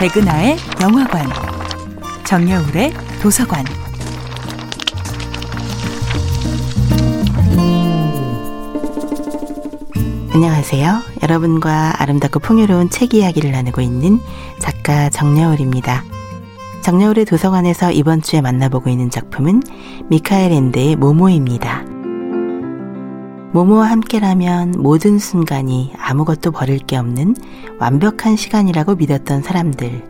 백은하의 영화관, 정여울의 도서관. 안녕하세요. 여러분과 아름답고 풍요로운 책 이야기를 나누고 있는 작가 정여울입니다. 정여울의 도서관에서 이번 주에 만나보고 있는 작품은 미카엘 엔데의 모모입니다. 모모와 함께라면 모든 순간이 아무것도 버릴 게 없는 완벽한 시간이라고 믿었던 사람들.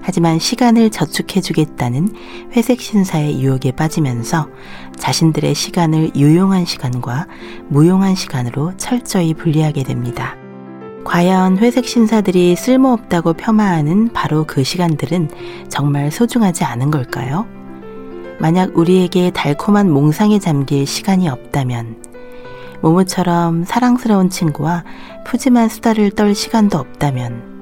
하지만 시간을 저축해주겠다는 회색 신사의 유혹에 빠지면서 자신들의 시간을 유용한 시간과 무용한 시간으로 철저히 분리하게 됩니다. 과연 회색 신사들이 쓸모없다고 폄하하는 바로 그 시간들은 정말 소중하지 않은 걸까요? 만약 우리에게 달콤한 몽상에 잠길 시간이 없다면, 모모처럼 사랑스러운 친구와 푸짐한 수다를 떨 시간도 없다면,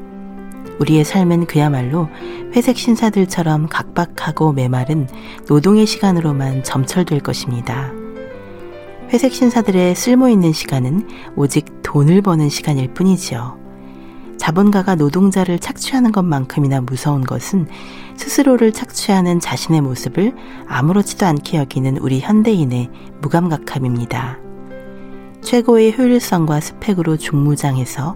우리의 삶은 그야말로 회색 신사들처럼 각박하고 메마른 노동의 시간으로만 점철될 것입니다. 회색 신사들의 쓸모 있는 시간은 오직 돈을 버는 시간일 뿐이지요. 자본가가 노동자를 착취하는 것만큼이나 무서운 것은 스스로를 착취하는 자신의 모습을 아무렇지도 않게 여기는 우리 현대인의 무감각함입니다. 최고의 효율성과 스펙으로 중무장해서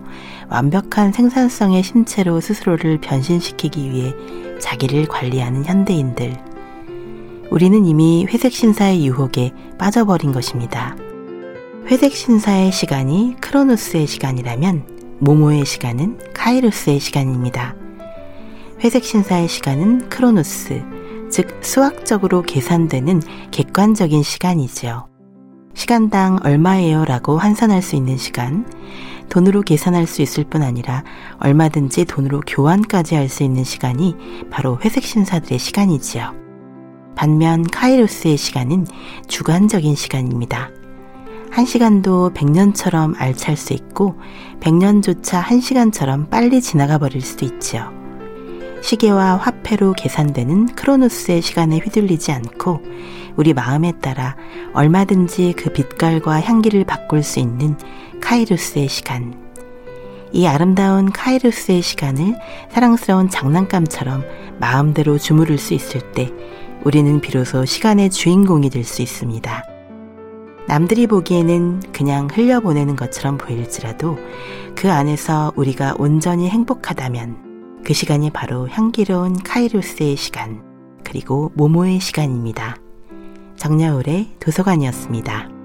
완벽한 생산성의 신체로 스스로를 변신시키기 위해 자기를 관리하는 현대인들. 우리는 이미 회색 신사의 유혹에 빠져버린 것입니다. 회색 신사의 시간이 크로노스의 시간이라면 모모의 시간은 카이로스의 시간입니다. 회색 신사의 시간은 크로노스, 즉 수학적으로 계산되는 객관적인 시간이지요. 시간당 얼마예요 라고 환산할 수 있는 시간, 돈으로 계산할 수 있을 뿐 아니라 얼마든지 돈으로 교환까지 할 수 있는 시간이 바로 회색 신사들의 시간이지요. 반면 카이로스의 시간은 주관적인 시간입니다. 한 시간도 백년처럼 알찰 수 있고 백년조차 한 시간처럼 빨리 지나가 버릴 수도 있지요. 시계와 화폐로 계산되는 크로노스의 시간에 휘둘리지 않고 우리 마음에 따라 얼마든지 그 빛깔과 향기를 바꿀 수 있는 카이루스의 시간. 이 아름다운 카이루스의 시간을 사랑스러운 장난감처럼 마음대로 주무를 수 있을 때 우리는 비로소 시간의 주인공이 될 수 있습니다. 남들이 보기에는 그냥 흘려보내는 것처럼 보일지라도 그 안에서 우리가 온전히 행복하다면 그 시간이 바로 향기로운 카이루스의 시간, 그리고 모모의 시간입니다. 정여울의 도서관이었습니다.